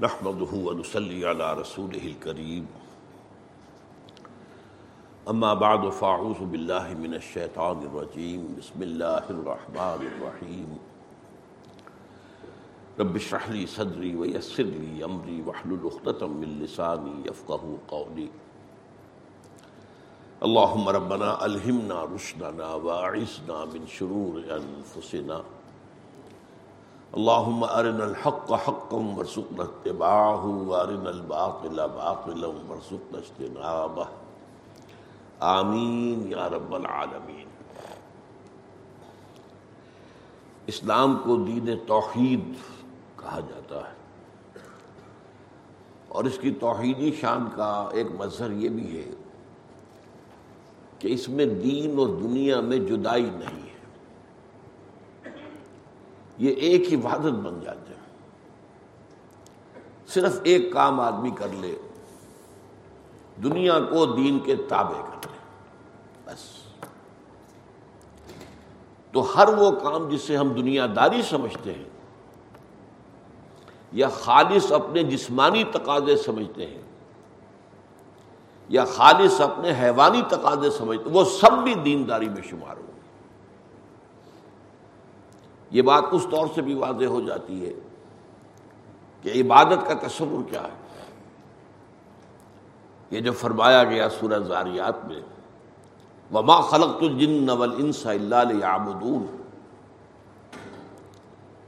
نحمده ونصلي على رسوله الكريم. اما بعد فاعوذ بالله من الشيطان الرجيم. بسم الله الرحمن الرحيم. رب اشرح لي صدري ويسر لي امري واحلل عقدة من لساني يفقهوا قولي. اللهم ربنا الهمنا رشدنا واعصمنا من شرور انفسنا اللهم ارنا الحق حقا وارزقنا اتباعه وارنا الباطل باطلا وارزقنا اجتنابه آمین یا رب العالمین۔ اسلام کو دین توحید کہا جاتا ہے۔ اور اس کی توحیدی شان کا ایک مظہر یہ بھی ہے کہ اس میں دین اور دنیا میں جدائی نہیں ہے۔ یہ ایک عبادت بن جاتے ہیں۔ صرف ایک کام آدمی کر لے، دنیا کو دین کے تابع کر لے، بس۔ تو ہر وہ کام جسے ہم دنیا داری سمجھتے ہیں، یا خالص اپنے جسمانی تقاضے سمجھتے ہیں، یا خالص اپنے حیوانی تقاضے سمجھتے ہیں، وہ سب بھی دینداری میں شمار ہو۔ یہ بات اس طور سے بھی واضح ہو جاتی ہے کہ عبادت کا تصور کیا ہے؟ یہ جو فرمایا گیا سورہ زاریات میں، وما خلق الجن والانس الا ليعبدون۔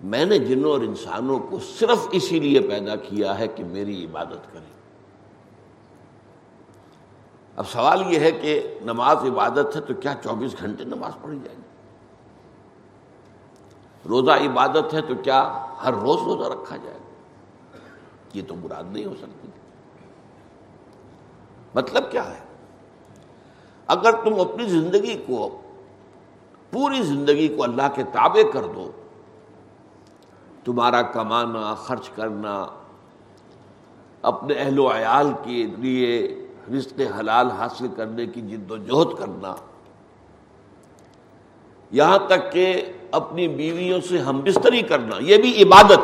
میں نے جنوں اور انسانوں کو صرف اسی لیے پیدا کیا ہے کہ میری عبادت کریں۔ اب سوال یہ ہے کہ نماز عبادت ہے تو کیا چوبیس گھنٹے نماز پڑھی جائے گی؟ روزہ عبادت ہے تو کیا ہر روز روزہ رکھا جائے گا؟ یہ تو مراد نہیں ہو سکتی۔ مطلب کیا ہے؟ اگر تم اپنی زندگی کو، پوری زندگی کو اللہ کے تابع کر دو، تمہارا کمانا، خرچ کرنا، اپنے اہل و عیال کے لیے رزق حلال حاصل کرنے کی جد و جہد کرنا، یہاں تک کہ اپنی بیویوں سے ہم بستری کرنا، یہ بھی عبادت۔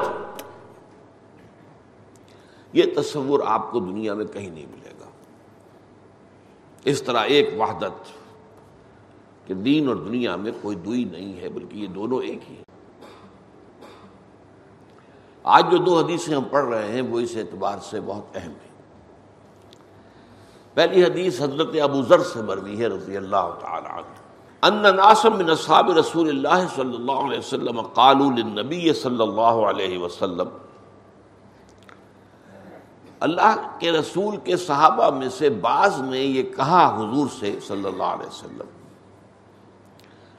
یہ تصور آپ کو دنیا میں کہیں نہیں ملے گا۔ اس طرح ایک وحدت کہ دین اور دنیا میں کوئی دوئی نہیں ہے، بلکہ یہ دونوں ایک ہی۔ ہیں آج جو دو حدیثیں ہم پڑھ رہے ہیں، وہ اس اعتبار سے بہت اہم ہیں۔ پہلی حدیث حضرت ابو ذر سے مروی ہے، رضی اللہ تعالی عنہ۔ ان ناسم من اصحاب رسول اللہ صلی اللہ علیہ وسلم قالوا للنبی صلی اللہ علیہ وسلم. اللہ کے رسول کے صحابہ میں سے بعض نے یہ کہا حضور سے صلی اللہ علیہ وسلم.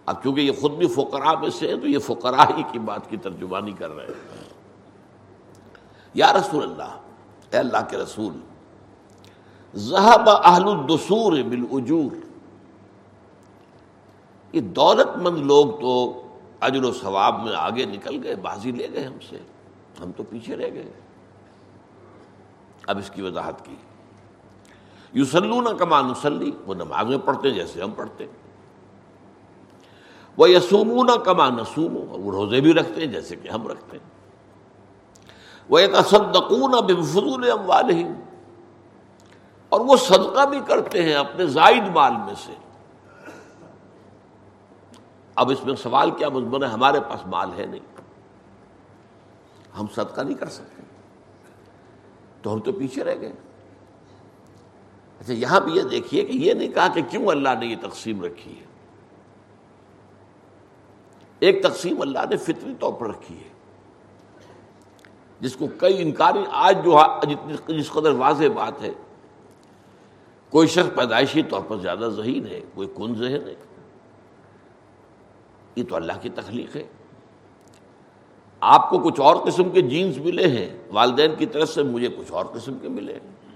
اب چونکہ یہ خود بھی فقراء میں سے تو یہ فقراء ہی کی بات کی ترجمانی کر رہے ہیں۔ یا رسول اللہ، اے اللہ کے رسول ذہب اہل الدسور بالاجور یہ دولت مند لوگ تو اجر و ثواب میں آگے نکل گئے، بازی لے گئے ہم سے۔ ہم تو پیچھے رہ گئے۔ اب اس کی وضاحت کی۔ یوسلون کما نسلی وہ نمازیں پڑھتے جیسے ہم پڑھتے وہ یسومون کما نسوم وہ روزے بھی رکھتے ہیں جیسے کہ ہم رکھتے ہیں۔ وہ ایک اسدقون بفضول اموالہم، اور وہ صدقہ بھی کرتے ہیں اپنے زائد مال میں سے۔ اب اس میں سوال کیا مضمون ہے، ہمارے پاس مال ہے نہیں۔ ہم صدقہ نہیں کر سکتے۔ تو ہم تو پیچھے رہ گئے۔ اچھا یہاں بھی یہ دیکھیے کہ یہ نہیں کہا کہ کیوں اللہ نے یہ تقسیم رکھی ہے۔ ایک تقسیم اللہ نے فطری طور پر رکھی ہے، جس کو کئی انکاری آج جو جس قدر واضح بات ہے، کوئی شخص پیدائشی طور پر زیادہ ذہین ہے، کوئی کن ذہن ہے۔ یہ تو اللہ کی تخلیق ہے۔ آپ کو کچھ اور قسم کے جینز ملے ہیں، والدین کی طرف سے مجھے کچھ اور قسم کے ملے ہیں۔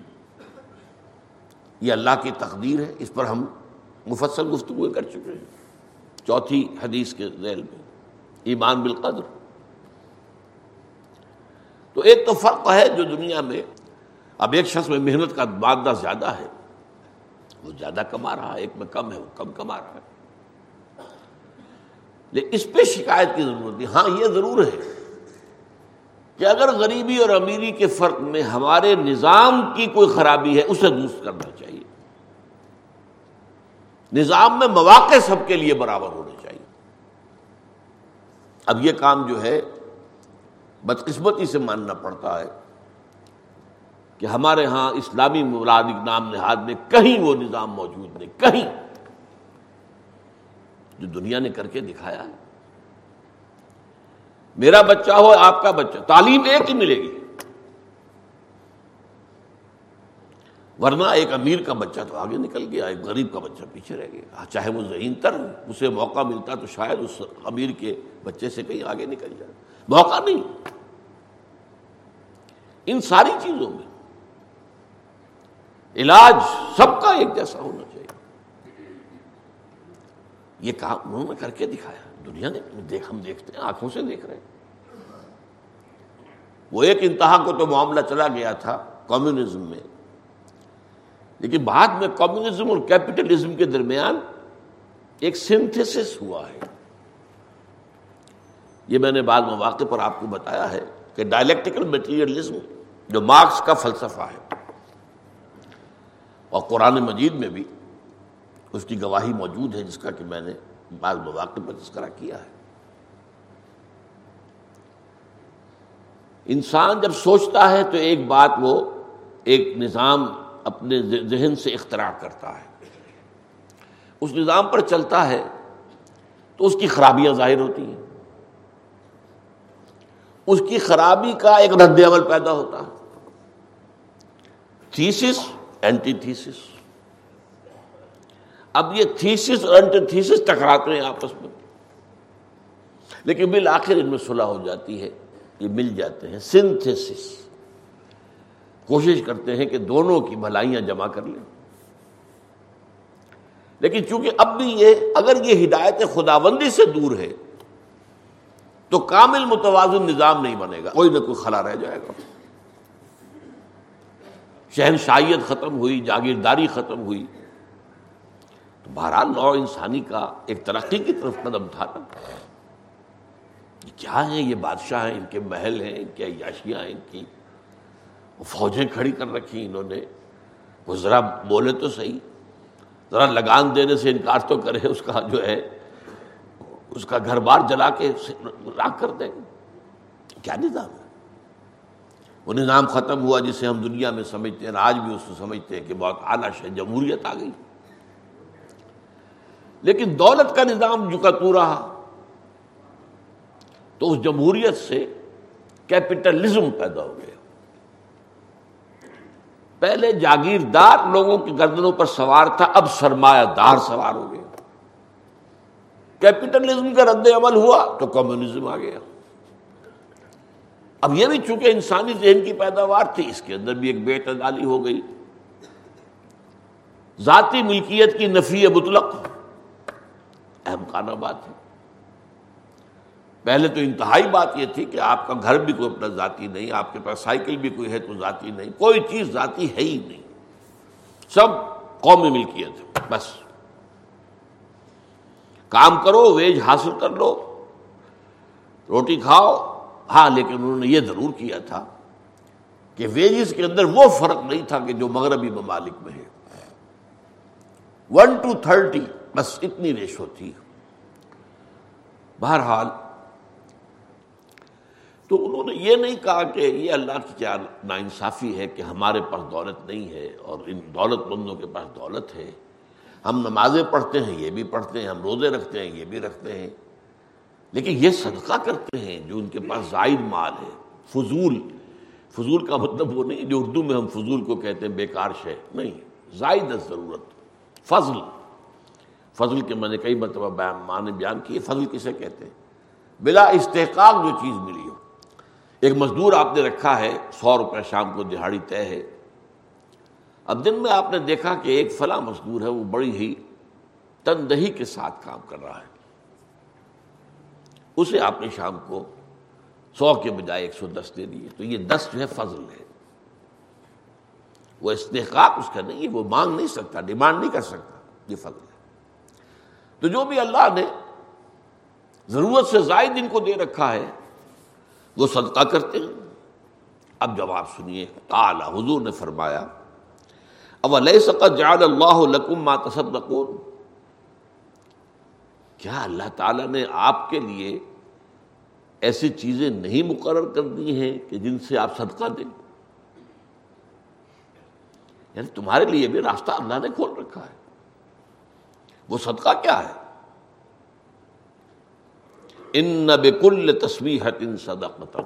یہ اللہ کی تقدیر ہے، اس پر ہم مفصل گفتگو کر چکے ہیں۔ چوتھی حدیث کے ذیل میں، ایمان بالقدر۔ تو ایک تو فرق ہے جو دنیا میں، اب ایک شخص میں محنت کا مادہ زیادہ ہے، وہ زیادہ کما رہا ہے، ایک میں کم ہے، وہ کم کما رہا ہے۔ اس پہ شکایت کی ضرورت نہیں۔ ہاں یہ ضرور ہے کہ اگر غریبی اور امیری کے فرق میں ہمارے نظام کی کوئی خرابی ہے، اسے درست کرنا چاہیے۔ نظام میں مواقع سب کے لیے برابر ہونے چاہیے۔ اب یہ کام جو ہے، بدقسمتی سے ماننا پڑتا ہے کہ ہمارے ہاں اسلامی ملازم نام نہاد میں کہیں وہ نظام موجود نہیں، کہیں۔ جو دنیا نے کر کے دکھایا ہے۔ میرا بچہ ہو، آپ کا بچہ۔ تعلیم ایک ہی ملے گی۔ ورنہ ایک امیر کا بچہ تو آگے نکل گیا، ایک غریب کا بچہ پیچھے رہ گیا۔ چاہے وہ ذہین تر اسے موقع ملتا تو شاید اس امیر کے بچے سے کہیں آگے نکل جائے۔ موقع نہیں۔ ان ساری چیزوں میں علاج سب کا ایک جیسا ہونا چاہیے۔ یہ کام انہوں نے کر کے دکھایا۔ دنیا نے دیکھ، ہم دیکھتے ہیں، آنکھوں سے دیکھ رہے ہیں۔ وہ ایک انتہا کو تو معاملہ چلا گیا تھا کمیونزم میں۔ لیکن بعد میں کمیونزم اور کیپٹلزم کے درمیان ایک سنتھس ہوا ہے۔ یہ میں نے بعد مواقع پر آپ کو بتایا ہے کہ ڈائلیکٹیکل میٹیریلزم جو مارکس کا فلسفہ ہے اور قرآن مجید میں بھی اس کی گواہی موجود ہے جس کا کہ میں نے بعض مواقع پر تذکرہ کیا ہے۔ انسان جب سوچتا ہے تو ایک بات وہ ایک نظام اپنے ذہن سے اختراع کرتا ہے۔ اس نظام پر چلتا ہے تو اس کی خرابیاں ظاہر ہوتی ہیں۔ اس کی خرابی کا ایک رد عمل پیدا ہوتا ہے۔ Thesis, antithesis. اب یہ تھیسس اور اینٹی تھیسس ٹکراتے ہیں آپس میں۔ لیکن بالآخر ان میں صلح ہو جاتی ہے، یہ مل جاتے ہیں۔ سنتھسس کوشش کرتے ہیں کہ دونوں کی بھلائیاں جمع کر لیں۔ لیکن چونکہ اب بھی یہ، اگر یہ ہدایت خداوندی سے دور ہے، تو کامل متوازن نظام نہیں بنے گا۔ کوئی نہ کوئی خلا رہ جائے گا۔ شہنشائیت ختم ہوئی، جاگیرداری ختم ہوئی۔ تو بہرحال نو انسانی کا ایک ترقی کی طرف قدم تھا۔ نا کیا ہیں؟ یہ بادشاہ ہیں، ان کے محل ہیں، ان کی عیاشیاں ہیں، ان کی فوجیں کھڑی کر رکھی انہوں نے۔ وہ ذرا بولے تو صحیح، ذرا لگان دینے سے انکار تو کرے، اس کا جو ہے، اس کا گھر بار جلا کے راک کر دیں۔ کیا نظام ہے؟ وہ نظام ختم ہوا جسے ہم دنیا میں سمجھتے ہیں آج بھی اس کو سمجھتے ہیں کہ بہت اعلیٰ ہے جمہوریت آ گئی۔ لیکن دولت کا نظام جو تو رہا، تو اس جمہوریت سے کیپٹلزم پیدا ہو گیا۔ پہلے جاگیردار لوگوں کی گردنوں پر سوار تھا، اب سرمایہ دار سوار ہو گیا۔ کیپٹلزم کا رد عمل ہوا تو کمیونزم آ گیا۔ اب یہ بھی چونکہ انسانی ذہن کی پیداوار تھی، اس کے اندر بھی ایک بے اعتدالی ہو گئی۔ ذاتی ملکیت کی نفی مطلق اہم کانا بات ہے۔ پہلے تو انتہائی بات یہ تھی کہ آپ کا گھر بھی کوئی اپنا ذاتی نہیں، آپ کے پاس سائیکل بھی کوئی ہے تو ذاتی نہیں، کوئی چیز ذاتی ہے ہی نہیں۔ سب قومی ملکیت ہے بس۔ کام کرو، ویج حاصل کر لو، روٹی کھاؤ۔ ہاں لیکن انہوں نے یہ ضرور کیا تھا کہ ویجز کے اندر وہ فرق نہیں تھا کہ جو مغربی ممالک میں ہے۔ ون ٹو تھرٹی بس اتنی ریشو تھی بہرحال، تو انہوں نے یہ نہیں کہا کہ یہ اللہ کی کیا نا انصافی ہے کہ ہمارے پاس دولت نہیں ہے اور ان دولت مندوں کے پاس دولت ہے۔ ہم نمازیں پڑھتے ہیں، یہ بھی پڑھتے ہیں، ہم روزے رکھتے ہیں، یہ بھی رکھتے ہیں۔ لیکن یہ صدقہ کرتے ہیں جو ان کے پاس زائد مال ہے، فضول۔ فضول کا مطلب وہ نہیں، جو اردو میں ہم فضول کو کہتے ہیں، بیکار شے۔ نہیں، زائد ضرورت، فضل۔ فضل کے میں نے کئی مرتبہ بیان بیان کیے، فضل کسے کہتے ہیں؟ بلا استحقاق جو چیز ملی ہو۔ ایک مزدور آپ نے رکھا ہے، سو روپے شام کو دہاڑی طے ہے۔ اب دن میں آپ نے دیکھا کہ ایک فلاں مزدور ہے، وہ بڑی ہی تندہی کے ساتھ کام کر رہا ہے۔ اسے آپ نے شام کو سو کے بجائے ایک سو دس دے دیے۔ تو یہ دس جو ہے فضل ہے۔ وہ استحقاق اس کا نہیں ہے، وہ مانگ نہیں سکتا، ڈیمانڈ نہیں کر سکتا۔ یہ فضل ہے۔ تو جو بھی اللہ نے ضرورت سے زائد ان کو دے رکھا ہے، وہ صدقہ کرتے ہیں۔ اب جواب سنیے، تعالی حضور نے فرمایا اب علیہ جعل اللہ لکم ما تصدقون۔ کیا اللہ تعالیٰ نے آپ کے لیے ایسی چیزیں نہیں مقرر کر دی ہیں کہ جن سے آپ صدقہ دیں؟ یعنی تمہارے لیے بھی راستہ اللہ نے کھول رکھا ہے۔ وہ صدقہ کیا ہے؟ ان بکل تصویر ان صدقت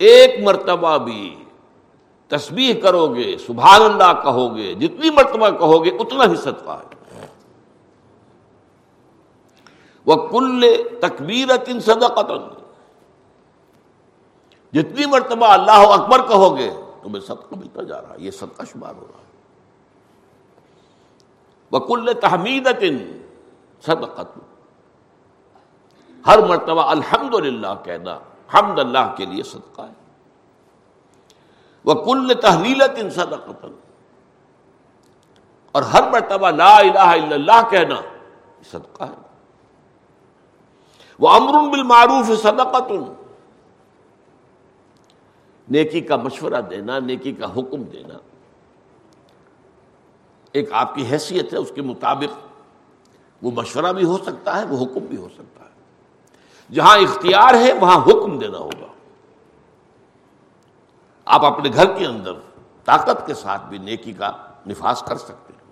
ایک مرتبہ بھی تسبیح کرو گے سبحان اللہ کہو گے جتنی مرتبہ کہو گے اتنا ہی صدقہ ہے۔ وہ کل تکبیرت ان صدقت جتنی مرتبہ اللہ اکبر کہو گے تمہیں صدقہ ملتا جا رہا ہے، یہ صدقہ شمار ہو رہا ہے۔ وہ کل تحمید صدقت. ہر مرتبہ الحمد للہ کہنا حمد اللہ کے لیے صدقہ ہے. وہ کل تحلیلت ان صدقت اور ہر مرتبہ لا الہ الا اللہ کہنا صدقہ ہے. وہ امر بالمعروف صدقت نیکی کا مشورہ دینا، نیکی کا حکم دینا. ایک آپ کی حیثیت ہے، اس کے مطابق وہ مشورہ بھی ہو سکتا ہے، وہ حکم بھی ہو سکتا ہے۔ جہاں اختیار ہے، وہاں حکم دینا ہوگا۔ آپ اپنے گھر کے اندر طاقت کے ساتھ بھی نیکی کا نفاذ کر سکتے ہیں۔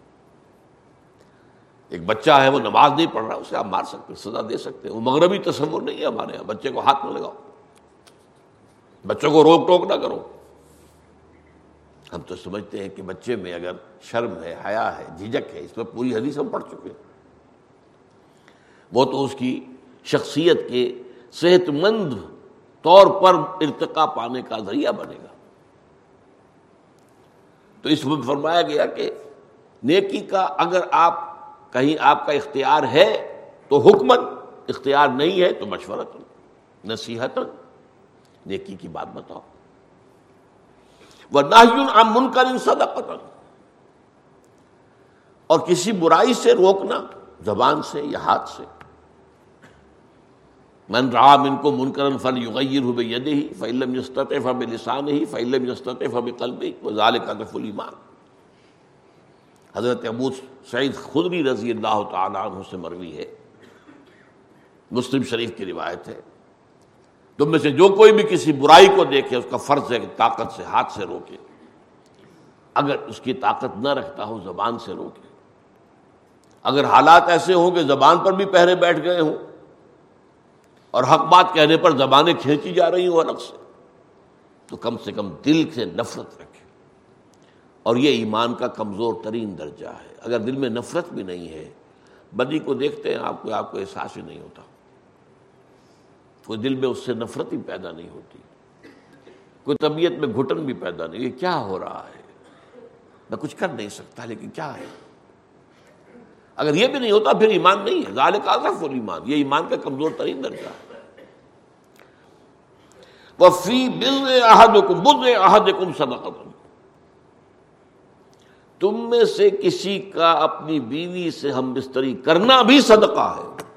ایک بچہ ہے، وہ نماز نہیں پڑھ رہا، اسے آپ مار سکتے سزا دے سکتے ہیں۔ وہ مغربی تصور نہیں ہے ہمارے یہاں، بچے کو ہاتھ نہ لگاؤ۔ بچوں کو روک ٹوک نہ کرو۔ ہم تو سمجھتے ہیں کہ بچے میں اگر شرم ہے، حیا ہے جھجک ہے، اس میں پوری حدیث ہم پڑھ چکے ہیں۔ وہ تو اس کی شخصیت کے صحت مند طور پر ارتقا پانے کا ذریعہ بنے گا۔ تو اس میں فرمایا گیا کہ نیکی کا اگر آپ، کہیں آپ کا اختیار ہے تو حکمت، اختیار نہیں ہے تو مشورت نصیحت نیکی کی بات بتاؤ۔ وہ نہ من کر اور کسی برائی سے روکنا زبان سے یا ہاتھ سے. من رام ان کو منکرن فل یغیر ہو ید ہی فعلم یستط فب لسان ہی فعلم یستط فب قلبی و ظال کا المان حضرت ابو سعید خدری رضی اللہ تعالیٰ عنہ سے مروی ہے. مسلم شریف کی روایت ہے. تم میں سے جو کوئی بھی کسی برائی کو دیکھے، اس کا فرض ہے کہ طاقت سے ہاتھ سے روکے۔ اگر اس کی طاقت نہ رکھتا ہو، زبان سے روکے۔ اگر حالات ایسے ہوں کہ زبان پر بھی پہرے بیٹھ گئے ہوں اور حق بات کہنے پر زبانیں کھینچی جا رہی ہوں الگ سے، تو کم سے کم دل سے نفرت رکھے۔ اور یہ ایمان کا کمزور ترین درجہ ہے۔ اگر دل میں نفرت بھی نہیں ہے، بدی کو دیکھتے ہیں، آپ کو آپ کو احساس ہی نہیں ہوتا۔ کوئی دل میں اس سے نفرت ہی پیدا نہیں ہوتی۔ کوئی طبیعت میں گھٹن بھی پیدا نہیں۔ یہ کیا ہو رہا ہے؟ میں کچھ کر نہیں سکتا، لیکن کیا ہے؟ اگر یہ بھی نہیں ہوتا، پھر ایمان نہیں ہے۔ ظال کا ایمان یہ ایمان کا کمزور ترین درجہ ہے۔ وفی تم میں سے کسی کا اپنی بیوی سے ہم بستری کرنا بھی صدقہ ہے۔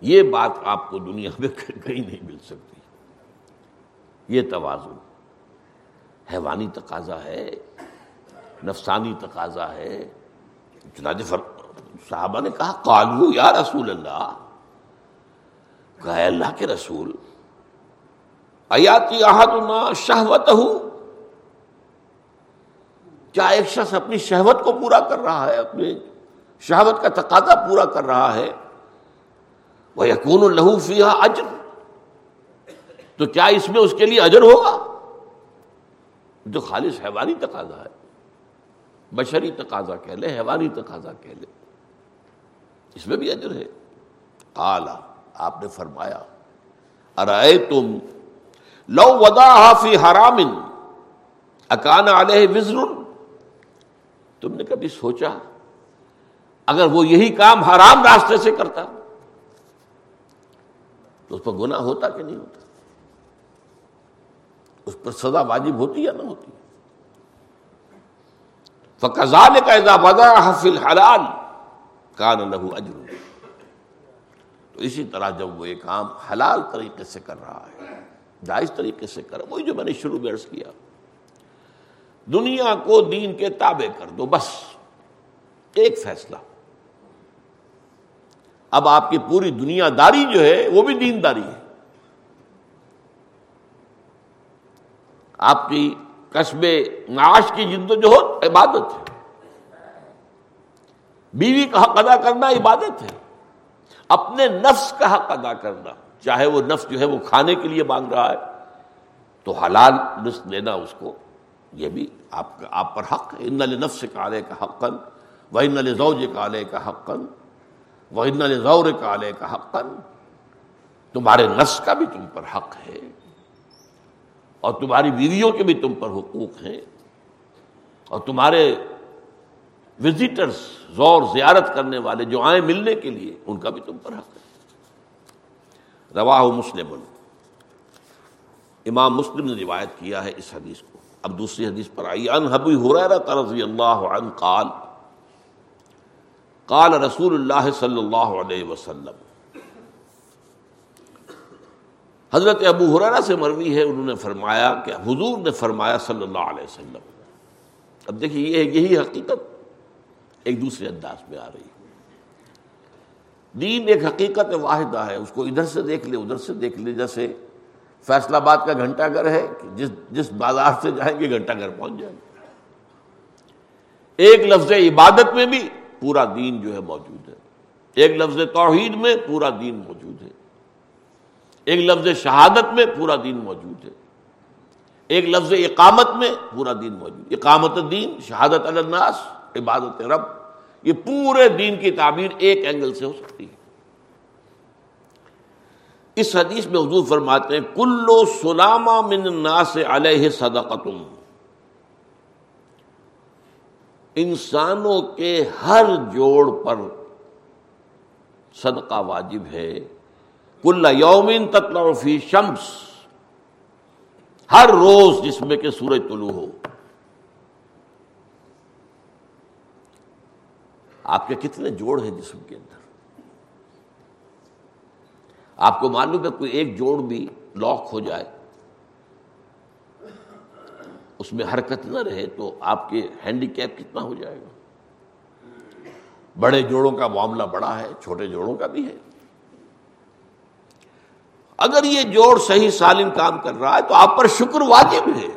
یہ بات آپ کو دنیا میں کہیں نہیں مل سکتی۔ یہ توازن۔ حیوانی تقاضا ہے، نفسانی تقاضا ہے۔ چنانچہ صحابہ نے کہا کالو یا رسول اللہ۔ کہا اللہ کے رسول، ایاتی احدنا شہوت ہوں کیا ایک شخص اپنی شہوت کو پورا کر رہا ہے؟ اپنی شہوت کا تقاضا پورا کر رہا ہے؟ وہ یقون الہو فیا اجر تو کیا اس میں اس کے لیے اجر ہوگا؟ جو خالص حیوانی تقاضا ہے۔ بشری تقاضا کہہ لے، حیوانی تقاضا کہہ لے۔ اس میں بھی اجر ہے۔ کالا آپ نے فرمایا ارائے تم لو ودا فی حرام اکان علیہ وزر۔ تم نے کبھی سوچا، اگر وہ یہی کام حرام راستے سے کرتا تو اس پر گناہ ہوتا کہ نہیں ہوتا؟ اس پر سزا واجب ہوتی یا نہ ہوتی؟ فقضال کا اذا وضع حفل حلال کان لہو اجر تو اسی طرح جب وہ یہ کام حلال طریقے سے کر رہا ہے، جائز طریقے سے کر وہی جو میں نے شروع میں عرض کیا۔ دنیا کو دین کے تابع کر دو بس، ایک فیصلہ۔ اب آپ کی پوری دنیا داری جو ہے، وہ بھی دین داری ہے۔ آپ کی قصب معاش کی جد و جہد عبادت ہے۔ بیوی کا حق ادا کرنا عبادت ہے۔ اپنے نفس کا حق ادا کرنا، چاہے وہ نفس جو ہے، وہ کھانے کے لیے مانگ رہا ہے، تو حلال رزق دینا اس کو، یہ بھی آپ کا، آپ پر حق ہے۔ ان نفس کالے کا حقن وہ ان زوج کالے کا حقن وہ ان کالے کا حقن تمہارے نفس کا بھی تم پر حق ہے اور تمہاری بیویوں کے بھی تم پر حقوق ہیں۔ اور تمہارے وزٹرز زور زیارت کرنے والے جو آئیں ملنے کے لیے، ان کا بھی تم پر حق ہے۔ رواہ مسلم۔ امام مسلم نے روایت کیا ہے اس حدیث کو۔ اب دوسری حدیث پر آئی ان حبی رضی اللہ عنہ قال قال رسول اللہ صلی اللہ علیہ وسلم۔ حضرت ابو حرارا سے مروی ہے، انہوں نے فرمایا کہ حضور نے فرمایا صلی اللہ علیہ وسلم۔ اب دیکھیے، یہ یہی حقیقت ایک دوسرے انداز میں آ رہی ہے۔ دین ایک حقیقت واحدہ ہے، اس کو ادھر سے دیکھ لے، ادھر سے دیکھ لے، جیسے فیصلہ آباد کا گھنٹہ گھر ہے کہ جس جس بازار سے جائیں گے، گھنٹہ گھر پہنچ جائیں گے۔ ایک لفظ عبادت میں بھی پورا دین جو ہے موجود ہے۔ ایک لفظ توحید میں پورا دین موجود ہے۔ ایک لفظ شہادت میں پورا دین موجود ہے۔ ایک لفظ اقامت میں پورا دین موجود اقامت دین شہادت الناس، عبادت رب۔ یہ پورے دین کی تعبیر ایک اینگل سے ہو سکتی ہے۔ اس حدیث میں حضور فرماتے ہیں، کلو سلاما من الناس علیہ صدقتم انسانوں کے ہر جوڑ پر صدقہ واجب ہے۔ کل یومن تطلع فی شمس، ہر روز جس میں کہ سورج طلوع ہو۔ آپ کے کتنے جوڑ ہیں جسم کے اندر؟ آپ کو معلوم ہے کوئی ایک جوڑ بھی لاک ہو جائے۔ اس میں حرکت نہ رہے تو آپ کے ہینڈی کیپ کتنا ہو جائے گا؟ بڑے جوڑوں کا معاملہ بڑا ہے، چھوٹے جوڑوں کا بھی ہے۔ اگر یہ جوڑ صحیح سالم کام کر رہا ہے تو آپ پر شکر واجب ہے۔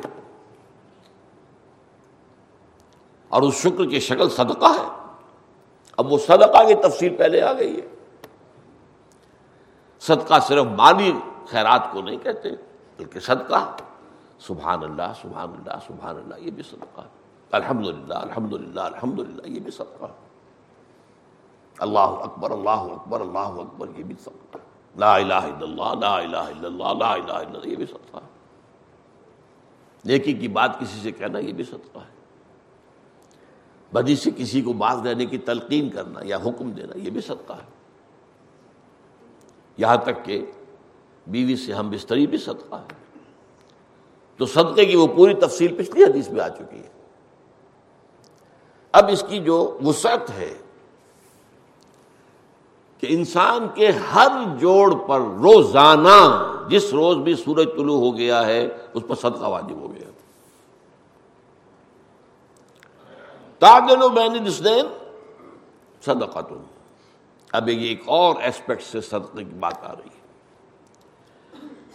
اور اس شکر کی شکل صدقہ ہے۔ اب وہ صدقہ کی تفصیل پہلے آ گئی ہے۔ صدقہ صرف مالی خیرات کو نہیں کہتے، بلکہ صدقہ۔ سبحان اللہ سبحان اللہ سبحان اللہ یہ بھی صدقہ الحمد للہ الحمد للہ الحمد للہ یہ بھی صدقہ اللہ اکبر اللہ اکبر اللہ اکبر، یہ بھی صدقہ لا الہ الا اللہ، لا الہ الا اللہ، لا الہ الا اللہ، یہ بھی صدقہ نیکی کی بات کسی سے کہنا، یہ بھی صدقہ ہے۔ بدی سے کسی کو باز دینے کی تلقین کرنا یا حکم دینا، یہ بھی صدقہ ہے۔ یہاں تک کہ بیوی سے ہم بستری بھی صدقہ ہے۔ تو صدقے کی وہ پوری تفصیل پچھلی حدیث میں آ چکی ہے۔ اب اس کی جو وسعت ہے کہ انسان کے ہر جوڑ پر روزانہ جس روز بھی سورج طلوع ہو گیا ہے، اس پر صدقہ واجب ہو گیا۔ تاگل و بین دسدین صدقہ تم اب یہ ایک اور ایسپیکٹ سے صدقے کی بات آ رہی ہے۔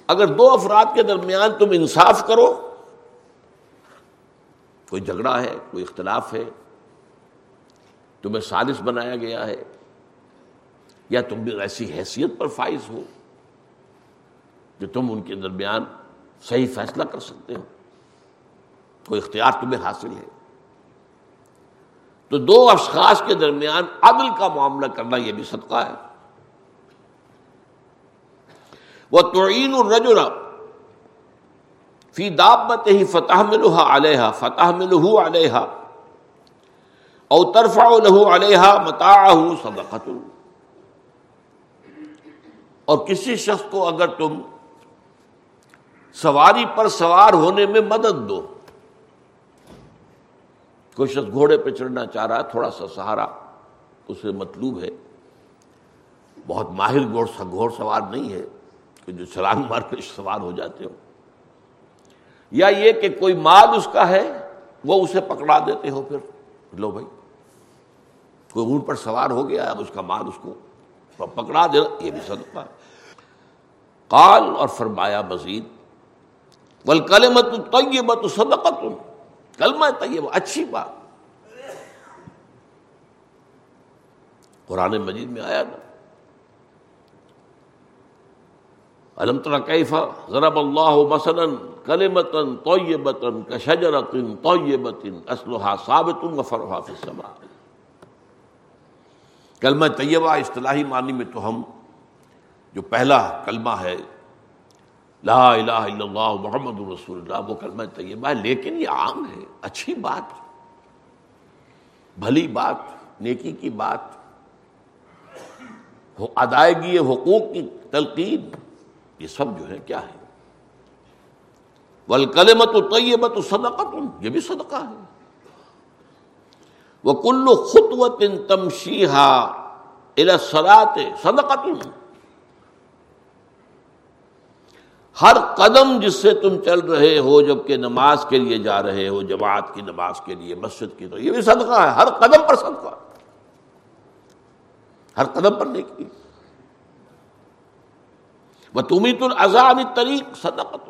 اگر دو افراد کے درمیان تم انصاف کرو، کوئی جھگڑا ہے، کوئی اختلاف ہے، تمہیں سالس بنایا گیا ہے، یا تم بھی ایسی حیثیت پر فائز ہو کہ تم ان کے درمیان صحیح فیصلہ کر سکتے ہو۔ کوئی اختیار تمہیں حاصل ہے۔ تو دو اشخاص کے درمیان عدل کا معاملہ کرنا یہ بھی صدقہ ہے۔ وہ توعین الرجر فی دابت ہی فتح ملوحا علیہ فتح ملو علیہ او ترفع لہو علیہ متا صدقت اور کسی شخص کو اگر تم سواری پر سوار ہونے میں مدد دو، کوئی شخص گھوڑے پہ چڑھنا چاہ رہا ہے، تھوڑا سا سہارا اسے مطلوب ہے، بہت ماہر گھوڑ گھوڑ سوار نہیں ہے کہ جو چھلانگ مار کے سوار ہو جاتے ہو۔ یا یہ کہ کوئی مال اس کا ہے، وہ اسے پکڑا دیتے ہو پھر۔ لو بھائی، کوئی اونٹ پر سوار ہو گیا، اب اس کا مال اس کو پکڑا دے، یہ بھی صدقہ۔ ہے قال اور فرمایا مزید بل کلمت طیبت صدقت کلمہ طیبہ، اچھی بات۔ قرآن مجید میں آیا نا علم تر کیفا ضرب اللہ مثلا کلمتن طیبتن کشجرتن طیبتن اسلحہ ثابت وفرحا فی السماء۔ کلمہ طیبہ اصطلاحی معنی میں تو ہم جو پہلا کلمہ ہے، لا الہ الا اللہ محمد رسول اللہ، وہ کلمہ طیبہ ہے، لیکن یہ عام ہے، اچھی بات، بھلی بات، نیکی کی بات ادائیگی، حقوق کی تلقین۔ یہ سب جو ہے کیا ہے؟ ولکلمت و طیبت صدقت یہ بھی صدقہ ہے۔ وہ کلو خط تمشیحا الاسرات صدقت ہر قدم جس سے تم چل رہے ہو جبکہ نماز کے لیے جا رہے ہو، جماعت کی نماز کے لیے، مسجد کی، تو یہ بھی صدقہ ہے۔ ہر قدم پر صدقہ۔ ہر قدم پر نیکی۔ وہ تمہیں تم ازان طریق صدقت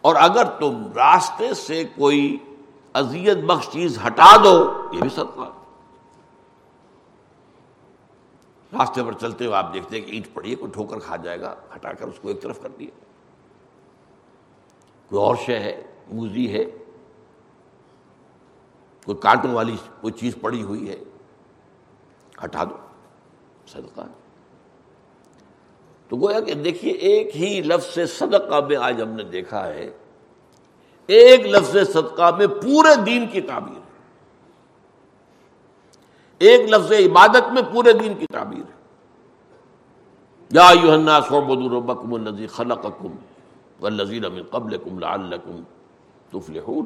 اور اگر تم راستے سے کوئی اذیت بخش چیز ہٹا دو، یہ بھی صدقہ۔ راستے پر چلتے ہوئے آپ دیکھتے ہیں کہ اینٹ پڑی ہے، کوئی ٹھوکر کھا جائے گا، ہٹا کر اس کو ایک طرف کر دیا کوئی اور شے ہے، موزی ہے، کوئی کانٹوں والی کوئی چیز پڑی ہوئی ہے، ہٹا دو، صدقہ۔ تو گویا کہ دیکھیے، ایک ہی لفظ سے صدقہ میں آج ہم نے دیکھا ہے۔ ایک لفظ صدقہ میں پورے دین کی تعبیر۔ ہے ایک لفظ عبادت میں پورے دین کی تعبیر۔ ہے یا یوحنا صوبد الربکم النزی خلقکم والذین من قبلکم لعلکم تفلحون۔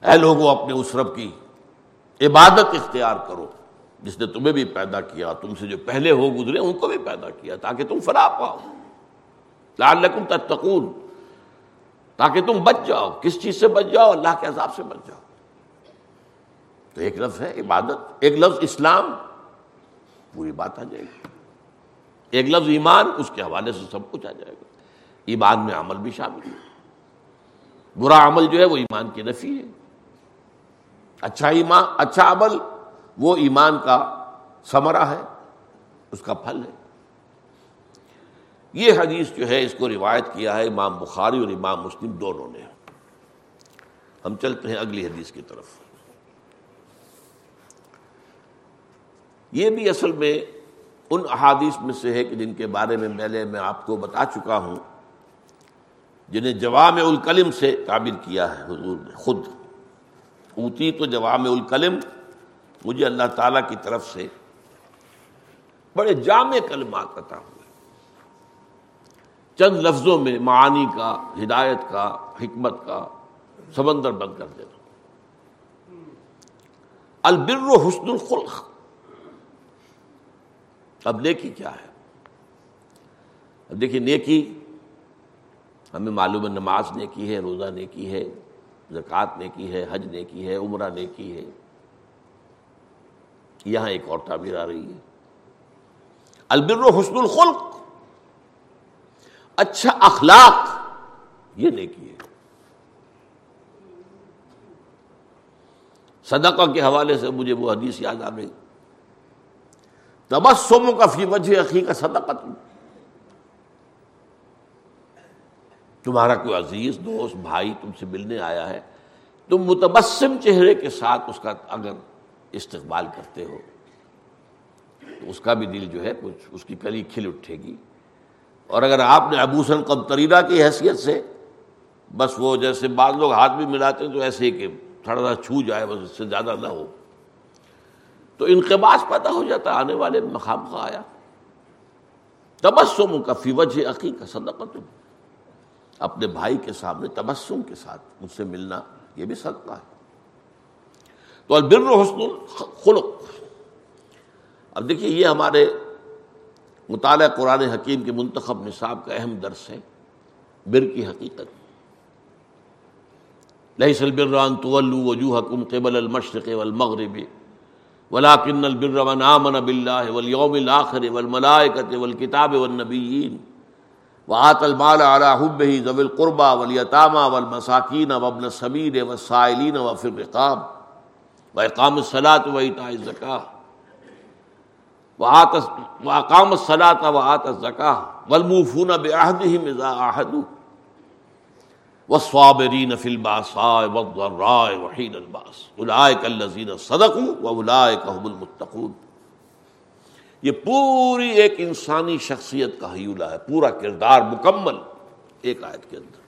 اے لوگو، اپنے اس رب کی عبادت اختیار کرو۔ جس نے تمہیں بھی پیدا کیا، تم سے جو پہلے ہو گزرے، ان کو بھی پیدا کیا، تاکہ تم فراہ پاؤ۔ لعلکم تتقون۔ تاکہ تم بچ جاؤ۔ کس چیز سے بچ جاؤ؟ اللہ کے عذاب سے بچ جاؤ۔ تو ایک لفظ ہے عبادت، ایک لفظ اسلام۔ پوری بات آ جائے گی۔ ایک لفظ ایمان، اس کے حوالے سے سب کچھ آ جائے گا۔ ایمان میں عمل بھی شامل ہے۔ برا عمل جو ہے، وہ ایمان کی نفی ہے۔ اچھا ایمان اچھا عمل وہ ایمان کا ثمرہ ہے، اس کا پھل ہے۔ یہ حدیث جو ہے، اس کو روایت کیا ہے امام بخاری اور امام مسلم دونوں نے۔ ہم چلتے ہیں اگلی حدیث کی طرف۔ یہ بھی اصل میں ان احادیث میں سے ہے کہ جن کے بارے میں پہلے میں آپ کو بتا چکا ہوں، جنہیں جوام الکلم سے تعبیر کیا ہے۔ حضور نے خود اونتی تو جوام الکلم مجھے اللہ تعالیٰ کی طرف سے بڑے جامع کلمات عطا ہوئے۔ چند لفظوں میں معانی کا، ہدایت کا، حکمت کا سمندر بند کر دینا البر و حسن الخلق۔ اب نیکی کیا ہے؟ اب دیکھیے نیکی، ہمیں معلوم ہے نماز نیکی ہے، روزہ نیکی ہے، زکوٰۃ نیکی ہے، حج نیکی ہے، عمرہ نیکی ہے۔ یہاں ایک اور تعبیر آ رہی ہے۔ البر و حسن الخلق۔ اچھا اخلاق۔ یہ نیکی ہے۔ صدقہ کے حوالے سے مجھے وہ حدیث یاد آ گئی تبسم کا فی وجہ عقی کا صدقت تمہارا کوئی عزیز، دوست، بھائی تم سے ملنے آیا ہے۔ تم متبسم چہرے کے ساتھ اس کا اگر استقبال کرتے ہو، تو اس کا بھی دل جو ہے کچھ اس کی کلی کھل اٹھے گی۔ اور اگر آپ نے ابوسن قبطریرہ کی حیثیت سے، بس وہ جیسے بعض لوگ ہاتھ بھی ملاتے ہیں تو ایسے ہی کہ تھوڑا سا چھو جائے، بس اس سے زیادہ نہ ہو۔ تو انقباس پیدا ہو جاتا، آنے والے مقام کا آیا۔ تبسم کا فی وجہ عقی کا صدقہ اپنے بھائی کے سامنے تبسم کے ساتھ مجھ سے ملنا، یہ بھی صدقہ ہے۔ تو البر حسن خلق اب دیکھیے، یہ ہمارے مطالعہ قرآن حکیم کے منتخب نصاب کا اہم درس ہے۔ بر کی حقیقت۔ ليس البر أن تولوا وجوهكم قبل المشرق والمغرب ولكن البر من آمن بالله واليوم الآخر والملائكة والكتاب والنبيين وآتى المال على حبه ذوي القربى واليتامى والمساكين وابن السبيل والسائلين وفي الرقاب۔ و اقام الصلاۃ و اطاء وإقام الصلاة وإيتاء الزكاة وأقام الصلاة وآتى الزكاة والموفون بعهدهم إذا عاهدوا وصابرین فی الباساء والضراء وحین الباس. اولئک الذین صدقوا واولئک هم المتقون. یہ پوری ایک انسانی شخصیت کا حیولہ ہے، پورا کردار مکمل ایک آیت کے اندر.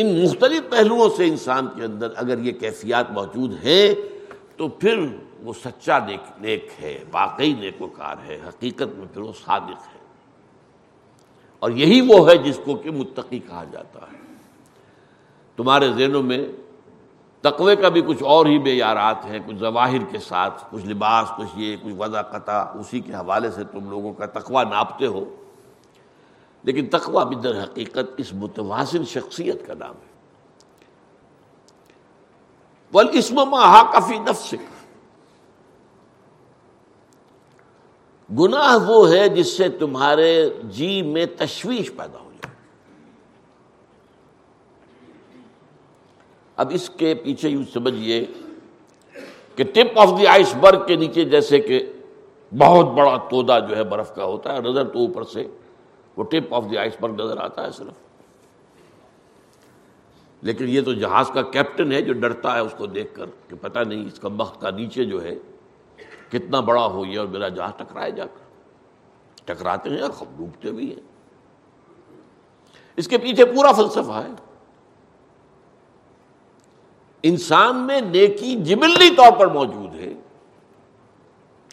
ان مختلف پہلوؤں سے انسان کے اندر اگر یہ کیفیات موجود ہیں، تو پھر وہ سچا نیک نیک ہے، واقعی نیک وکار ہے، حقیقت میں پھر وہ صادق ہے۔ اور یہی وہ ہے جس کو کہ متقی کہا جاتا ہے۔ تمہارے ذہنوں میں تقوی کا بھی کچھ اور ہی بے یارات ہیں، کچھ ظواہر کے ساتھ، کچھ لباس، کچھ یہ، کچھ وضع قطع، اسی کے حوالے سے تم لوگوں کا تقوی ناپتے ہو۔ لیکن تقوی بھی در حقیقت اس متوازن شخصیت کا نام ہے۔ بل اسم ماہ کافی نفسک۔ گناہ وہ ہے جس سے تمہارے جی میں تشویش پیدا ہو جائے۔ اب اس کے پیچھے یوں سمجھیے کہ ٹپ آف دی آئس برگ کے نیچے جیسے کہ بہت بڑا تودا جو ہے برف کا ہوتا ہے، نظر تو اوپر سے وہ ٹپ آف دی آئس برگ نظر آتا ہے صرف۔ لیکن یہ تو جہاز کا کیپٹن ہے جو ڈرتا ہے اس کو دیکھ کر کہ پتہ نہیں اس کا مخت کا نیچے جو ہے کتنا بڑا ہو یہ اور میرا جہاز ٹکرائے جا کر۔ ٹکراتے ہیں اور خب ڈوبتے بھی ہیں۔ اس کے پیچھے پورا فلسفہ ہے۔ انسان میں نیکی جبلی طور پر موجود ہے۔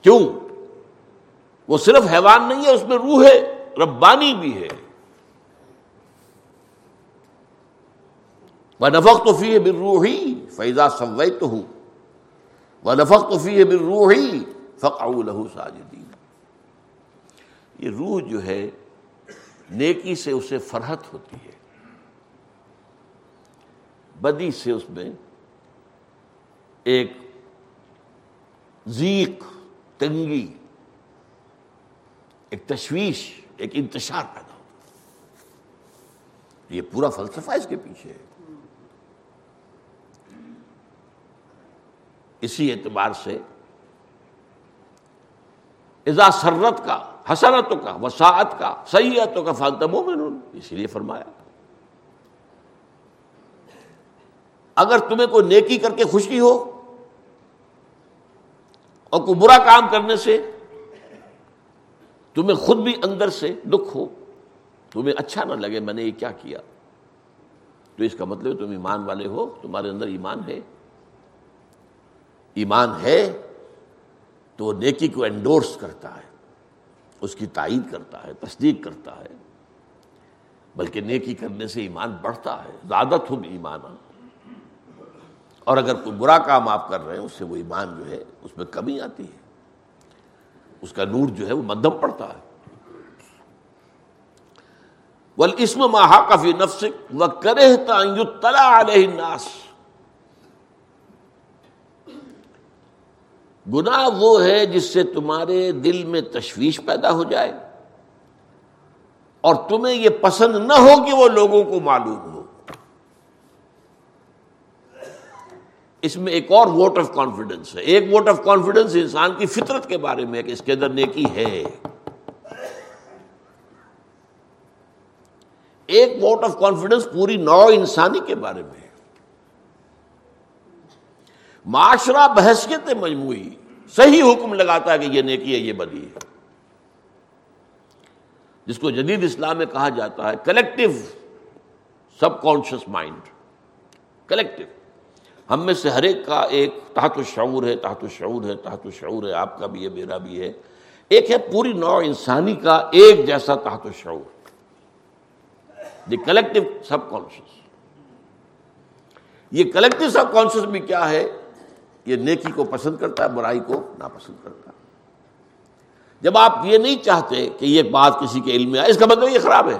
کیوں؟ وہ صرف حیوان نہیں ہے، اس میں روح ہے۔ ربانی بھی ہے۔ وہ نفق تو فی ہے بر روحی فیضا سویت ہوں نفق توفی بر روح ہی فقع لہو ساجدین یہ روح جو ہے، نیکی سے اسے فرحت ہوتی ہے۔ بدی سے اس میں ایک ذیق، تنگی، ایک تشویش۔ ایک انتشار پیدا ہوتا یہ پورا فلسفہ اس کے پیچھے ہے۔ اسی اعتبار سے ازا سرت کا حسرتوں کا، وساعت کا سیتوں کا فالتم مومن اسی لیے فرمایا۔ اگر تمہیں کوئی نیکی کر کے خوشی ہو اور کوئی برا کام کرنے سے تمہیں خود بھی اندر سے دکھ ہو، تمہیں اچھا نہ لگے، میں نے یہ کیا کیا؟ تو اس کا مطلب تم ایمان والے ہو، تمہارے اندر ایمان ہے۔ ایمان ہے تو وہ نیکی کو انڈورس کرتا ہے، اس کی تائید کرتا ہے، تصدیق کرتا ہے۔ بلکہ نیکی کرنے سے ایمان بڑھتا ہے، زیادہ تم ایمان اور اگر کوئی برا کام آپ کر رہے ہیں، اس سے وہ ایمان جو ہے، اس میں کمی آتی ہے۔ اس کا نور جو ہے وہ مدم پڑتا ہے۔ ول اسم ماہا کافی نفسک و کرے تلا علیہ ناس گناہ وہ ہے جس سے تمہارے دل میں تشویش پیدا ہو جائے اور تمہیں یہ پسند نہ ہو کہ وہ لوگوں کو معلوم ہو۔ اس میں ایک اور ووٹ آف کانفیڈنس ہے۔ ایک ووٹ آف کانفیڈنس انسان کی فطرت کے بارے میں کہ اس کے اندر نیکی ہے۔ ایک ووٹ آف کانفیڈنس پوری نو انسانی کے بارے میں معاشرہ بحثیت مجموعی، صحیح حکم لگاتا ہے کہ یہ نیکی ہے، یہ بدی ہے۔ جس کو جدید اسلام میں کہا جاتا ہے collective subconscious mind collective ہم میں سے ہر ایک کا ایک تحت شعور ہے، تحت شعور ہے، تحت شعور ہے، آپ کا بھی ہے، میرا بھی ہے۔ ایک ہے پوری نو انسانی کا ایک جیسا تحت شعور دی کلیکٹو سب کانشیس۔ یہ کلیکٹو سب کانشیس بھی کیا ہے؟ یہ نیکی کو پسند کرتا ہے، برائی کو ناپسند کرتا ہے۔ جب آپ یہ نہیں چاہتے کہ یہ بات کسی کے علم میں آئے، اس کا مطلب یہ خراب ہے۔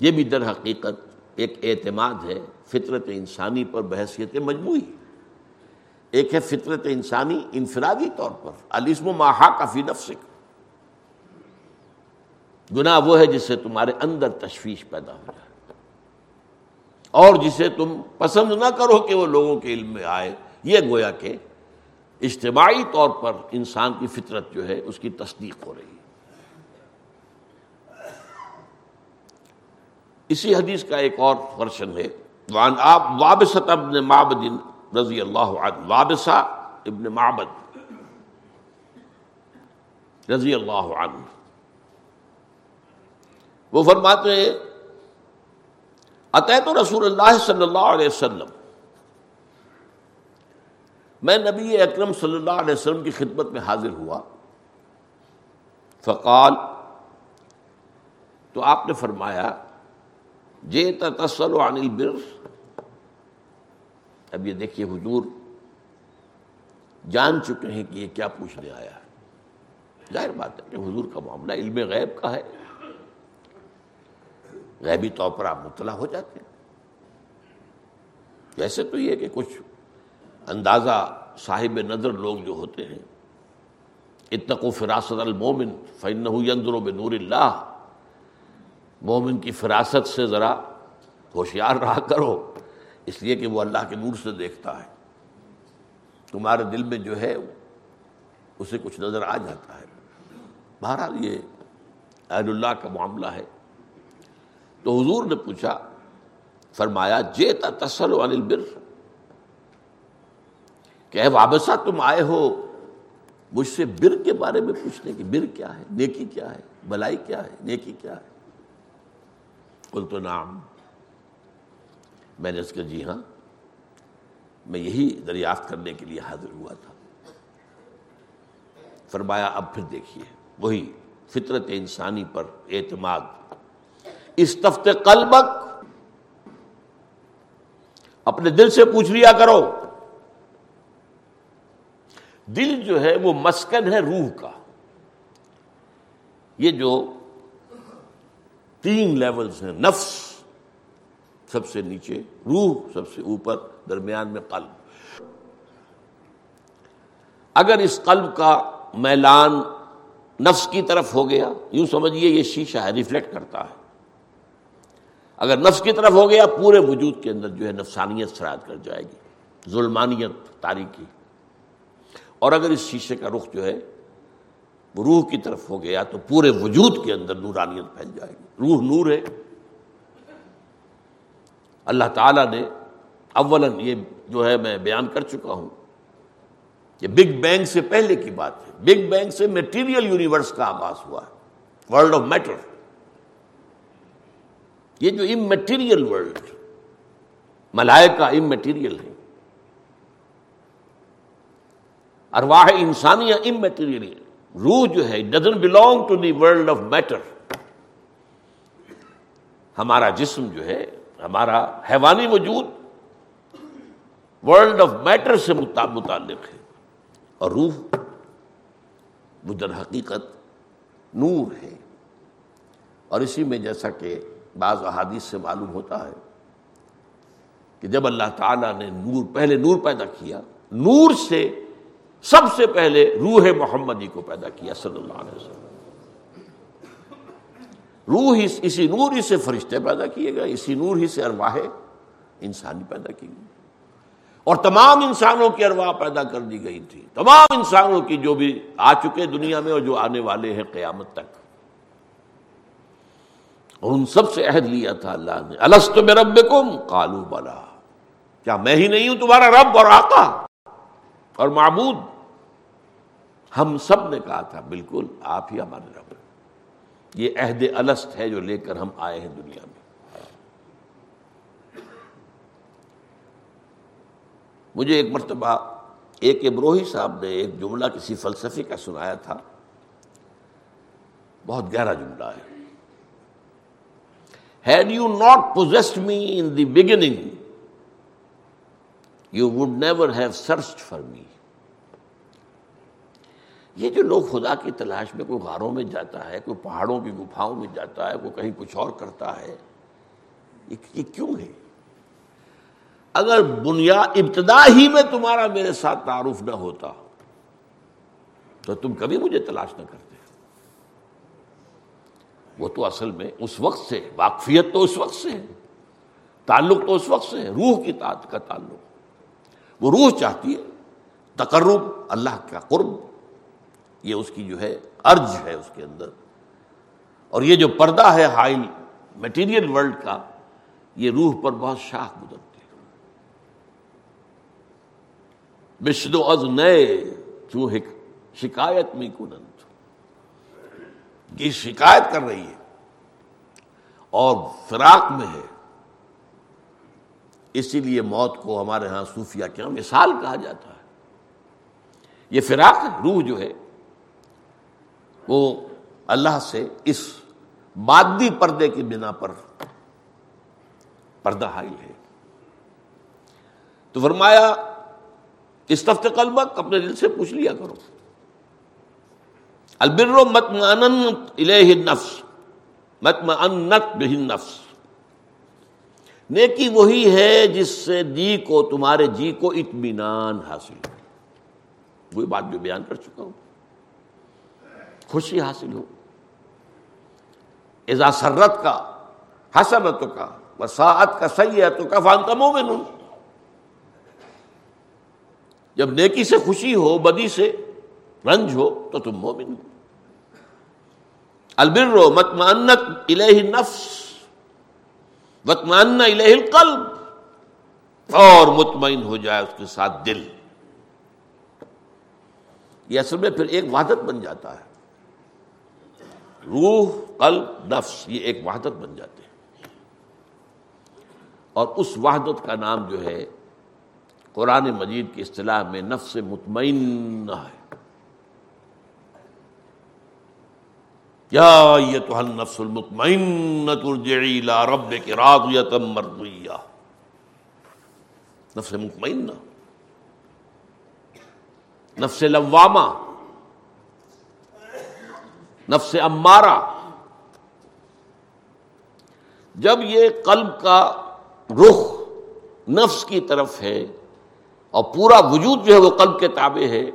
یہ بھی در حقیقت ایک اعتماد ہے، فطرت انسانی پر بحثیت مجموعی۔ ایک ہے فطرت انسانی انفرادی طور پر السم و ماہا کافی نفسک۔ گناہ وہ ہے جس سے تمہارے اندر تشویش پیدا ہو جائے۔ اور جسے تم پسند نہ کرو کہ وہ لوگوں کے علم میں آئے۔ یہ گویا کہ اجتماعی طور پر انسان کی فطرت جو ہے، اس کی تصدیق ہو رہی ہے۔ اسی حدیث کا ایک اور ورشن ہے وان آپ وابست ابن معبد رضی اللہ عنہ وابسا ابن معبد رضی اللہ عنہ۔ وہ فرماتے ہیں عطیت رسول اللہ صلی اللہ علیہ وسلم، میں نبی اکرم صلی اللہ علیہ وسلم کی خدمت میں حاضر ہوا۔ فقال، تو آپ نے فرمایا جے تصل عن البر۔ اب یہ دیکھیے حضور جان چکے ہیں کہ یہ کیا پوچھنے آیا ہے۔ ظاہر بات ہے کہ حضور کا معاملہ علم غیب کا ہے۔ غیبی طور پر آپ مطلع ہو جاتے ہیں۔ ویسے تو یہ کہ کچھ اندازہ صاحب نظر لوگ جو ہوتے ہیں اتقو فراست المومن فن یندر بنور اللہ۔ مومن کی فراست سے ذرا ہوشیار رہا کرو، اس لیے کہ وہ اللہ کے نور سے دیکھتا ہے۔ تمہارے دل میں جو ہے، اسے کچھ نظر آ جاتا ہے۔ بہرحال یہ اہل اللہ کا معاملہ ہے۔ تو حضور نے پوچھا، فرمایا جے تسل عن البر۔ کہ وابسہ تم آئے ہو، مجھ سے بر کے بارے میں پوچھنے کی۔ بر کیا ہے؟ نیکی کیا ہے؟ بلائی کیا ہے؟ نیکی کیا ہے؟ کل تو نام میں نے اس کا جی ہاں میں یہی دریافت کرنے کے لیے حاضر ہوا تھا۔ فرمایا، اب پھر دیکھیے، وہی فطرت انسانی پر اعتماد۔ استفت قلبک، اپنے دل سے پوچھ لیا کرو۔ دل جو ہے، وہ مسکن ہے روح کا۔ یہ جو تین لیولز ہیں، نفس سب سے نیچے، روح سب سے اوپر، درمیان میں قلب۔ اگر اس قلب کا میلان نفس کی طرف ہو گیا، یوں سمجھیے یہ شیشہ ہے ریفلیکٹ کرتا ہے۔ اگر نفس کی طرف ہو گیا، پورے وجود کے اندر جو ہے نفسانیت سراد کر جائے گی، ظلمانیت تاریخی اور اگر اس شیشے کا رخ جو ہے وہ روح کی طرف ہو گیا تو پورے وجود کے اندر نورانیت پھیل جائے گی۔ روح نور ہے۔ اللہ تعالیٰ نے اول یہ جو ہے میں بیان کر چکا ہوں کہ بگ بینگ سے پہلے کی بات ہے۔ بگ بینگ سے میٹیریل یونیورس کا آغاز ہوا ہے۔ ورلڈ آف میٹر یہ جو ام میٹیریل ورلڈ ملائکہ ام میٹیریل ہے ارواح انسانیہ ام میٹیریل روح جو ہے doesn't belong to the world of matter ہمارا جسم جو ہے، ہمارا حیوانی وجود ورلڈ آف میٹر سے متعلق ہے. اور روح وہ در حقیقت نور ہے. اور اسی میں جیسا کہ بعض احادیث سے معلوم ہوتا ہے کہ جب اللہ تعالیٰ نے نور، پہلے نور پیدا کیا، نور سے سب سے پہلے روح محمدی کو پیدا کیا صلی اللہ علیہ وسلم۔ روح اسی نور ہی سے فرشتے پیدا کیے گئے، اسی نور ہی سے ارواہ انسانی پیدا کی گئی۔ اور تمام انسانوں کی ارواح پیدا کر دی گئی تھی۔ تمام انسانوں کی جو بھی آ چکے دنیا میں اور جو آنے والے ہیں قیامت تک۔ اور ان سب سے عہد لیا تھا اللہ نے۔ السط میں رب کم کالو بلا۔ کیا میں ہی نہیں ہوں تمہارا رب اور آقا اور معبود؟ ہم سب نے کہا تھا، بالکل آپ ہی ہمارے رب یہ عہد السط ہے جو لے کر ہم آئے ہیں دنیا میں۔ مجھے ایک مرتبہ ایک ابروہی صاحب نے ایک جملہ کسی فلسفی کا سنایا تھا۔ بہت گہرا جملہ ہے۔ Had you not possessed me in the beginning you would never have search for me یہ جو لوگ خدا کی تلاش میں کوئی غاروں میں جاتا ہے، کوئی پہاڑوں کی گفاؤں میں جاتا ہے، کوئی کہیں کچھ اور کرتا ہے، یہ کیوں ہے؟ اگر بنیاد ابتدا ہی میں تمہارا میرے ساتھ تعارف نہ ہوتا، تو تم کبھی مجھے تلاش نہ کرتے۔ وہ تو اصل میں اس وقت سے، واقفیت تو اس وقت سے ہے تعلق تو اس وقت سے ہے روح کی تعداد کا تعلق۔ وہ روح چاہتی ہے تقرب، اللہ کا قرب یہ اس کی جو ہے ارج ہے اس کے اندر۔ اور یہ جو پردہ ہے ہائی میٹیریل ورلڈ کا، یہ روح پر بہت شاخ گزرتی بشدو از نئے چوہے شکایت میں کنند یہ شکایت کر رہی ہے اور فراق میں ہے۔ اسی لیے موت کو ہمارے ہاں صوفیہ کیا ہاں مثال کہا جاتا ہے۔ یہ فراق روح جو ہے وہ اللہ سے اس مادی پردے کی بنا پر پردہ حائل ہے۔ تو فرمایا استفت قلبک اپنے دل سے پوچھ لیا کرو۔ البر الیہ النفس، مطمئنت به النفس۔ نیکی وہی ہے جس سے جی کو، تمہارے جی کو اطمینان حاصل ہو۔ وہی بات جو بیان کر چکا ہوں۔ خوشی حاصل ہو۔ ازا سرت کا حسرت کا، وساعت کا سیاحت کا فان مومن۔ ہوں جب نیکی سے خوشی ہو، بدی سے رنج ہو، تو تم مومن ہو۔ البر متمانت الہ نفس متمان الہ القلب۔ اور مطمئن ہو جائے اس کے ساتھ دل۔ یہ اصل میں پھر ایک وحدت بن جاتا ہے۔ روح، قلب، نفس، یہ ایک وحدت بن جاتے ہیں۔ اور اس وحدت کا نام جو ہے، قرآن مجید کی اصطلاح میں نفس مطمئن ہے۔ یا یہ تو نفس المطمئن ترجعی لا رب کے راضیت مرضیہ۔ نفس مطمئن نفس لوامہ۔ نفس امارہ۔ جب یہ قلب کا رخ نفس کی طرف ہے اور پورا وجود جو ہے وہ قلب کے تابع ہے،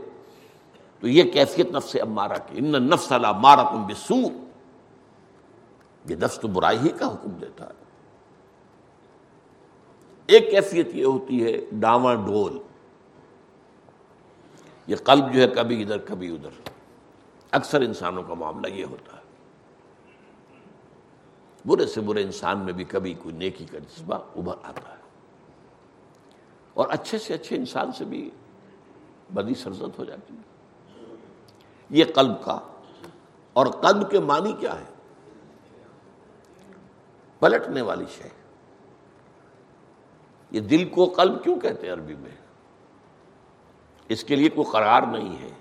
تو یہ کیفیت نفس امارہ کی۔ ان نفس مارا تم بسو یہ نفس تو برائی ہی کا حکم دیتا ہے۔ ایک کیفیت یہ ہوتی ہے، ڈاواں ڈول۔ یہ قلب جو ہے کبھی ادھر کبھی ادھر۔ اکثر انسانوں کا معاملہ یہ ہوتا ہے۔ برے سے برے انسان میں بھی کبھی کوئی نیکی کا جذبہ ابھر آتا ہے۔ اور اچھے سے اچھے انسان سے بھی بدی سرزد ہو جاتی ہے۔ یہ قلب کا اور قلب کے معنی کیا ہے؟ پلٹنے والی شے۔ یہ دل کو قلب کیوں کہتے ہیں عربی میں؟ اس کے لیے کوئی قرار نہیں ہے۔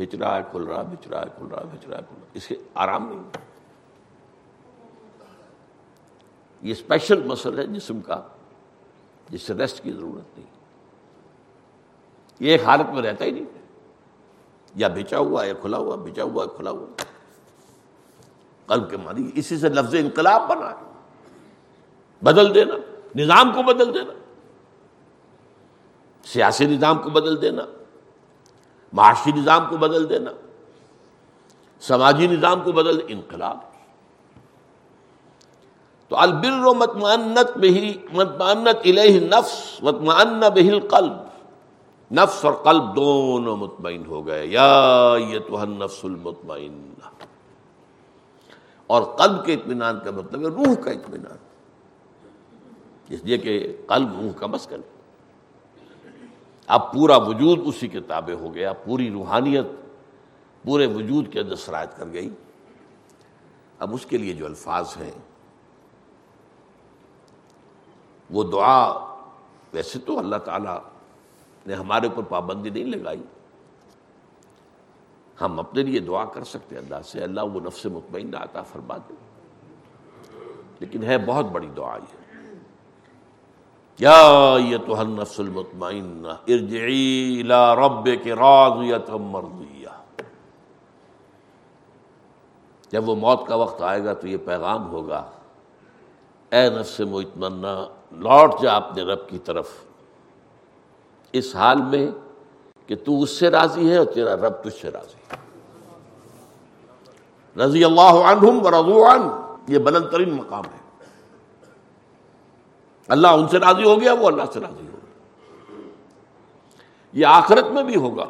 بچ رہا ہے کھل رہا بچ رہا ہے کھل رہا بچ رہا ہے۔ کھل رہا اس کے آرام نہیں یہ اسپیشل مسل ہے جسم کا، جس سے ریسٹ کی ضرورت نہیں۔ یہ ایک حالت میں رہتا ہی نہیں۔ یا بچا ہوا، یا کھلا ہوا بچا ہوا یا کھلا ہوا۔ قلب کے معنی اسی سے لفظ انقلاب بنا بدل دینا، نظام کو بدل دینا۔ سیاسی نظام کو بدل دینا۔ معاشی نظام کو بدل دینا، سماجی نظام کو بدل انقلاب۔ تو البر و متمانت بہی متمانت الہ نفس متمان بہل قلب نفس اور قلب دونوں مطمئن ہو گئے۔ یا یہ تو نفس المطمئن۔ اور قلب کے اطمینان کا مطلب ہے روح کا اطمینان۔ اس لیے کہ قلب روح کا مسکن اب پورا وجود اسی کے تابع ہو گیا، پوری روحانیت پورے وجود کے اندر سرایت کر گئی۔ اب اس کے لیے جو الفاظ ہیں، وہ دعا، ویسے تو اللہ تعالیٰ نے ہمارے اوپر پابندی نہیں لگائی۔ ہم اپنے لیے دعا کر سکتے اللہ سے، اللہ وہ نفس مطمئن آتا فرما دے۔ لیکن ہے بہت بڑی دعا یہ۔ یا یہ تو نفس المطمئن ارجعی الى ربک راضیت مرضیہ۔ جب وہ موت کا وقت آئے گا تو یہ پیغام ہوگا، اے نفس مطمئنہ، لوٹ جا اپنے رب کی طرف۔ اس حال میں کہ تو اس سے راضی ہے اور تیرا رب تجھ سے راضی ہے۔ رضی اللہ عنہم و رضو عن یہ بلند ترین مقام ہے۔ اللہ ان سے راضی ہو گیا، وہ اللہ سے راضی ہو گیا۔ یہ آخرت میں بھی ہوگا۔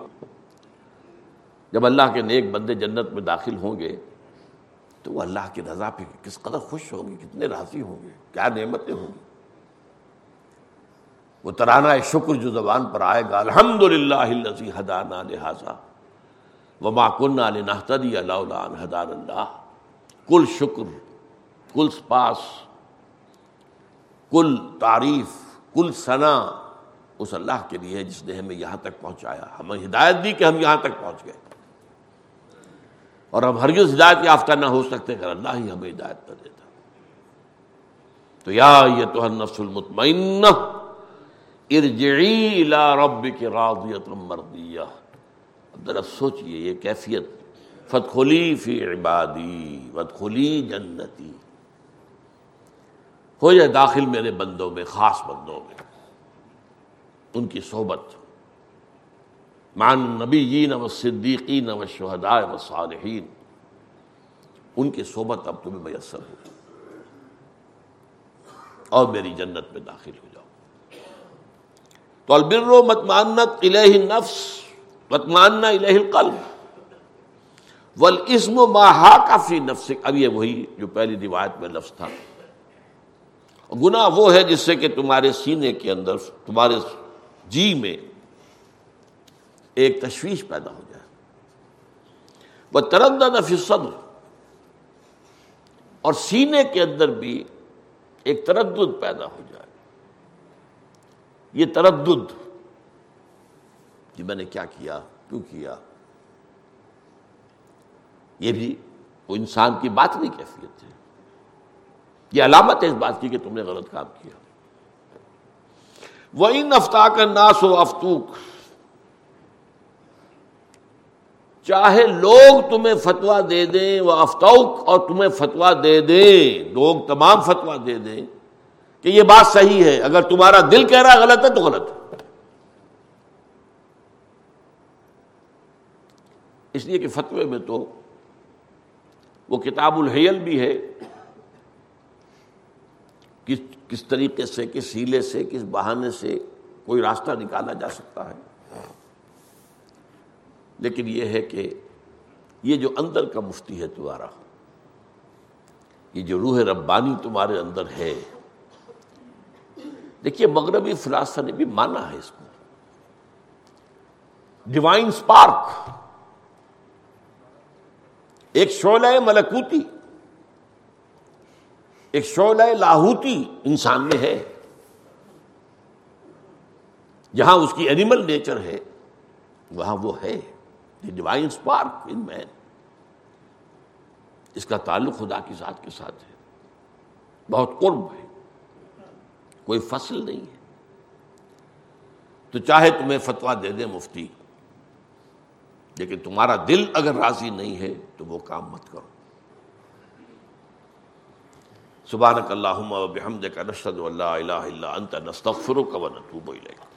جب اللہ کے نیک بندے جنت میں داخل ہوں گے، تو وہ اللہ کی رضا پہ کس قدر خوش ہوں گے، کتنے راضی ہوں گے، کیا نعمتیں ہوں گی۔ وہ ترانہ شکر جو زبان پر آئے گا الحمد للہ حدانہ لہٰذا وما کن نحتدی اللہ حدان اللہ۔ کل شکر، کل سپاس۔ کل تعریف، کل ثنا اس اللہ کے لیے جس نے ہمیں یہاں تک پہنچایا۔ ہمیں ہدایت دی کہ ہم یہاں تک پہنچ گئے۔ اور ہم ہرگز ہدایت یافتہ نہ ہو سکتے اگر اللہ ہی ہمیں ہدایت نہ دیتا۔ تو یا یہ تو نفس المطمئن ارجعی الى ربک راضیت مردیہ۔ اب ذرا سوچئے یہ کیفیت۔ فتخلی فی عبادی فتخلی جنتی۔ ہو جائے داخل میرے بندوں میں، خاص بندوں میں۔ ان کی صحبت۔ مان نبی و صدیقین و شہداء و صالحین ان کی صحبت اب تمہیں میسر ہو۔ اور میری جنت میں داخل ہو جاؤ۔ تو البر و متمانت الہ نفس متمانہ الہ القلب۔ والاسم ما حاکا فی نفسک۔ اب یہ وہی جو پہلی روایت میں لفظ تھا۔ گناہ وہ ہے جس سے کہ تمہارے سینے کے اندر، تمہارے جی میں ایک تشویش پیدا ہو جائے۔ وہ ترندا نفی اور سینے کے اندر بھی ایک تردد پیدا ہو جائے۔ یہ تردد۔ کہ میں نے کیا کیا؟ کیوں کیا؟ یہ بھی وہ انسان کی بات نہیں کیفیت ہے۔ یہ علامت ہے اس بات کی کہ تم نے غلط کام کیا۔ وہ ان افتا کا ناس و افتوک چاہے لوگ تمہیں فتوا دے دیں وہ افطوک اور تمہیں فتوا دے دیں، لوگ تمام فتوا دے دیں کہ یہ بات صحیح ہے۔ اگر تمہارا دل کہہ رہا غلط ہے تو غلط۔ ہے اس لیے کہ فتوے میں تو وہ کتاب الحیل بھی ہے۔ کس کس طریقے سے، کس ہیلے سے، کس بہانے سے کوئی راستہ نکالا جا سکتا ہے۔ لیکن یہ ہے کہ یہ جو اندر کا مفتی ہے تمہارا، یہ جو روح ربانی تمہارے اندر ہے، دیکھیے مغربی فلاسفہ نے بھی مانا ہے اس کو۔ ڈیوائن سپارک ایک شعلہ ملکوتی۔ ایک شعلہ لاہوتی انسان میں ہے، جہاں اس کی اینیمل نیچر ہے، وہاں وہ ہے ڈیوائن اسپارک ان مین اس کا تعلق خدا کی ذات کے ساتھ ہے۔ بہت قرب ہے۔ کوئی فصل نہیں ہے۔ تو چاہے تمہیں فتوا دے دے مفتی، لیکن تمہارا دل اگر راضی نہیں ہے تو وہ کام مت کرو۔ سبحانک اللہم و بحمدک نشہد لا الہ الا انت نستغفرک و نتوب الیک۔